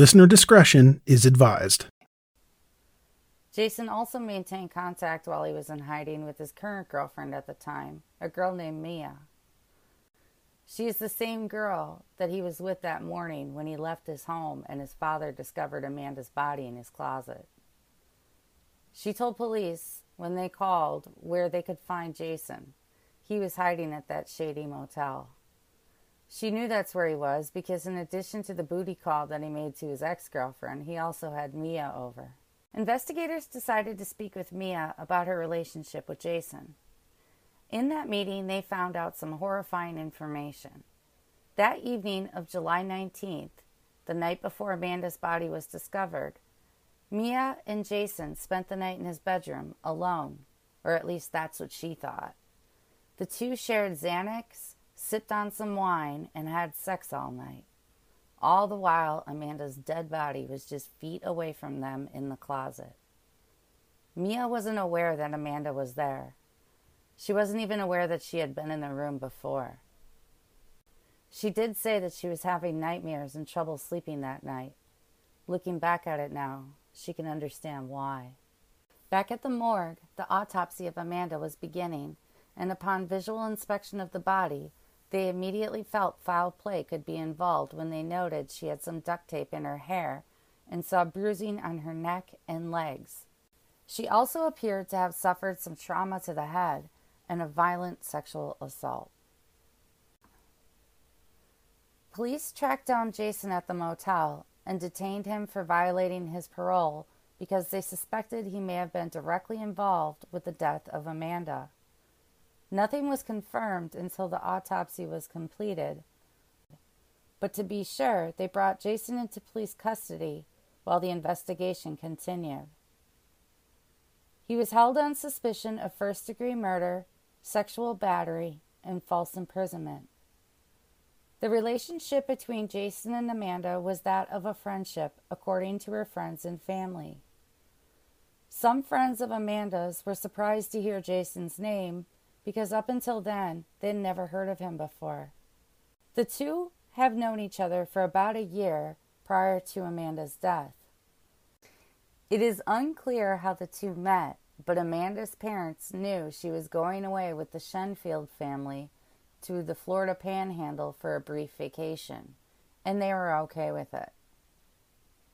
Listener discretion is advised. Jason also maintained contact while he was in hiding with his current girlfriend at the time, a girl named Mia. She is the same girl that he was with that morning when he left his home and his father discovered Amanda's body in his closet. She told police when they called where they could find Jason. He was hiding at that shady motel. She knew that's where he was because, in addition to the booty call that he made to his ex girlfriend, he also had Mia over. Investigators decided to speak with Mia about her relationship with Jason. In that meeting, they found out some horrifying information. That evening of July 19th, the night before Amanda's body was discovered, Mia and Jason spent the night in his bedroom alone, or at least that's what she thought. The two shared Xanax sipped on some wine, and had sex all night. All the while, Amanda's dead body was just feet away from them in the closet. Mia wasn't aware that Amanda was there. She wasn't even aware that she had been in the room before. She did say that she was having nightmares and trouble sleeping that night. Looking back at it now, she can understand why. Back at the morgue, the autopsy of Amanda was beginning, and upon visual inspection of the body, they immediately felt foul play could be involved when they noted she had some duct tape in her hair and saw bruising on her neck and legs. She also appeared to have suffered some trauma to the head and a violent sexual assault. Police tracked down Jason at the motel and detained him for violating his parole because they suspected he may have been directly involved with the death of Amanda. Nothing was confirmed until the autopsy was completed. But to be sure, they brought Jason into police custody while the investigation continued. He was held on suspicion of first degree murder, sexual battery, and false imprisonment. The relationship between Jason and Amanda was that of a friendship, according to her friends and family. Some friends of Amanda's were surprised to hear Jason's name because up until then, they'd never heard of him before. The two have known each other for about a year prior to Amanda's death. It is unclear how the two met, but Amanda's parents knew she was going away with the Shenfield family to the Florida Panhandle for a brief vacation, and they were okay with it.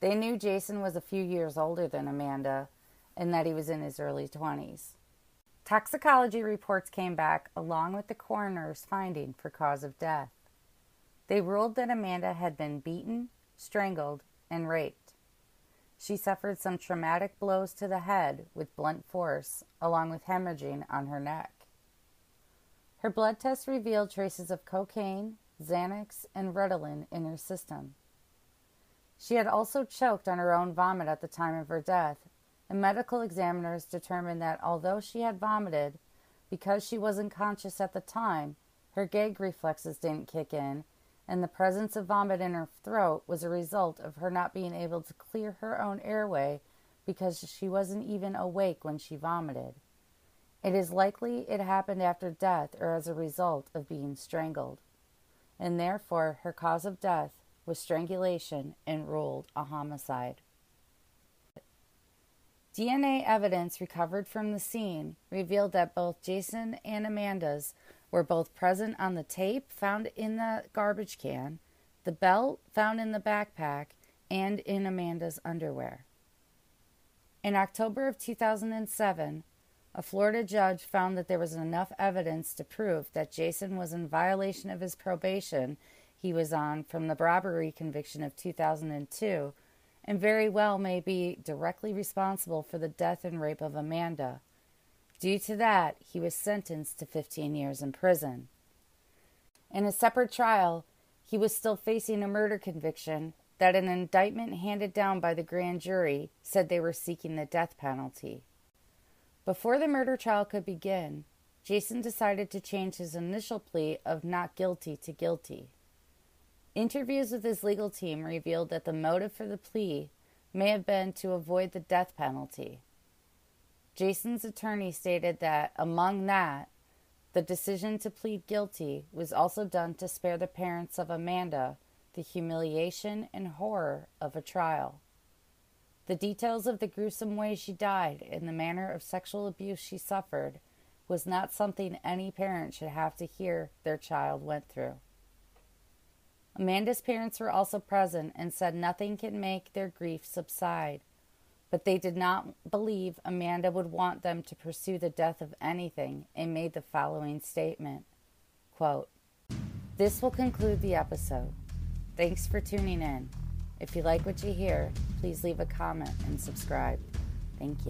They knew Jason was a few years older than Amanda and that he was in his early 20s. Toxicology reports came back along with the coroner's finding for cause of death. They ruled that Amanda had been beaten, strangled, and raped. She suffered some traumatic blows to the head with blunt force, along with hemorrhaging on her neck. Her blood tests revealed traces of cocaine, Xanax, and Ritalin in her system. She had also choked on her own vomit at the time of her death and medical examiners determined that although she had vomited, because she wasn't conscious at the time, her gag reflexes didn't kick in, and the presence of vomit in her throat was a result of her not being able to clear her own airway because she wasn't even awake when she vomited. It is likely it happened after death or as a result of being strangled, and therefore her cause of death was strangulation and ruled a homicide. DNA evidence recovered from the scene revealed that both Jason and Amanda's were both present on the tape found in the garbage can, the belt found in the backpack, and in Amanda's underwear. In October of 2007, a Florida judge found that there was enough evidence to prove that Jason was in violation of his probation he was on from the robbery conviction of 2002 and very well may be directly responsible for the death and rape of Amanda. Due to that, he was sentenced to 15 years in prison. In a separate trial, he was still facing a murder conviction that an indictment handed down by the grand jury said they were seeking the death penalty. Before the murder trial could begin, Jason decided to change his initial plea of not guilty to guilty. Interviews with his legal team revealed that the motive for the plea may have been to avoid the death penalty. Jason's attorney stated that, among that, the decision to plead guilty was also done to spare the parents of Amanda the humiliation and horror of a trial. The details of the gruesome way she died and the manner of sexual abuse she suffered was not something any parent should have to hear their child went through. Amanda's parents were also present and said nothing can make their grief subside, but they did not believe Amanda would want them to pursue the death of anything and made the following statement quote, This will conclude the episode. Thanks for tuning in. If you like what you hear, please leave a comment and subscribe. Thank you.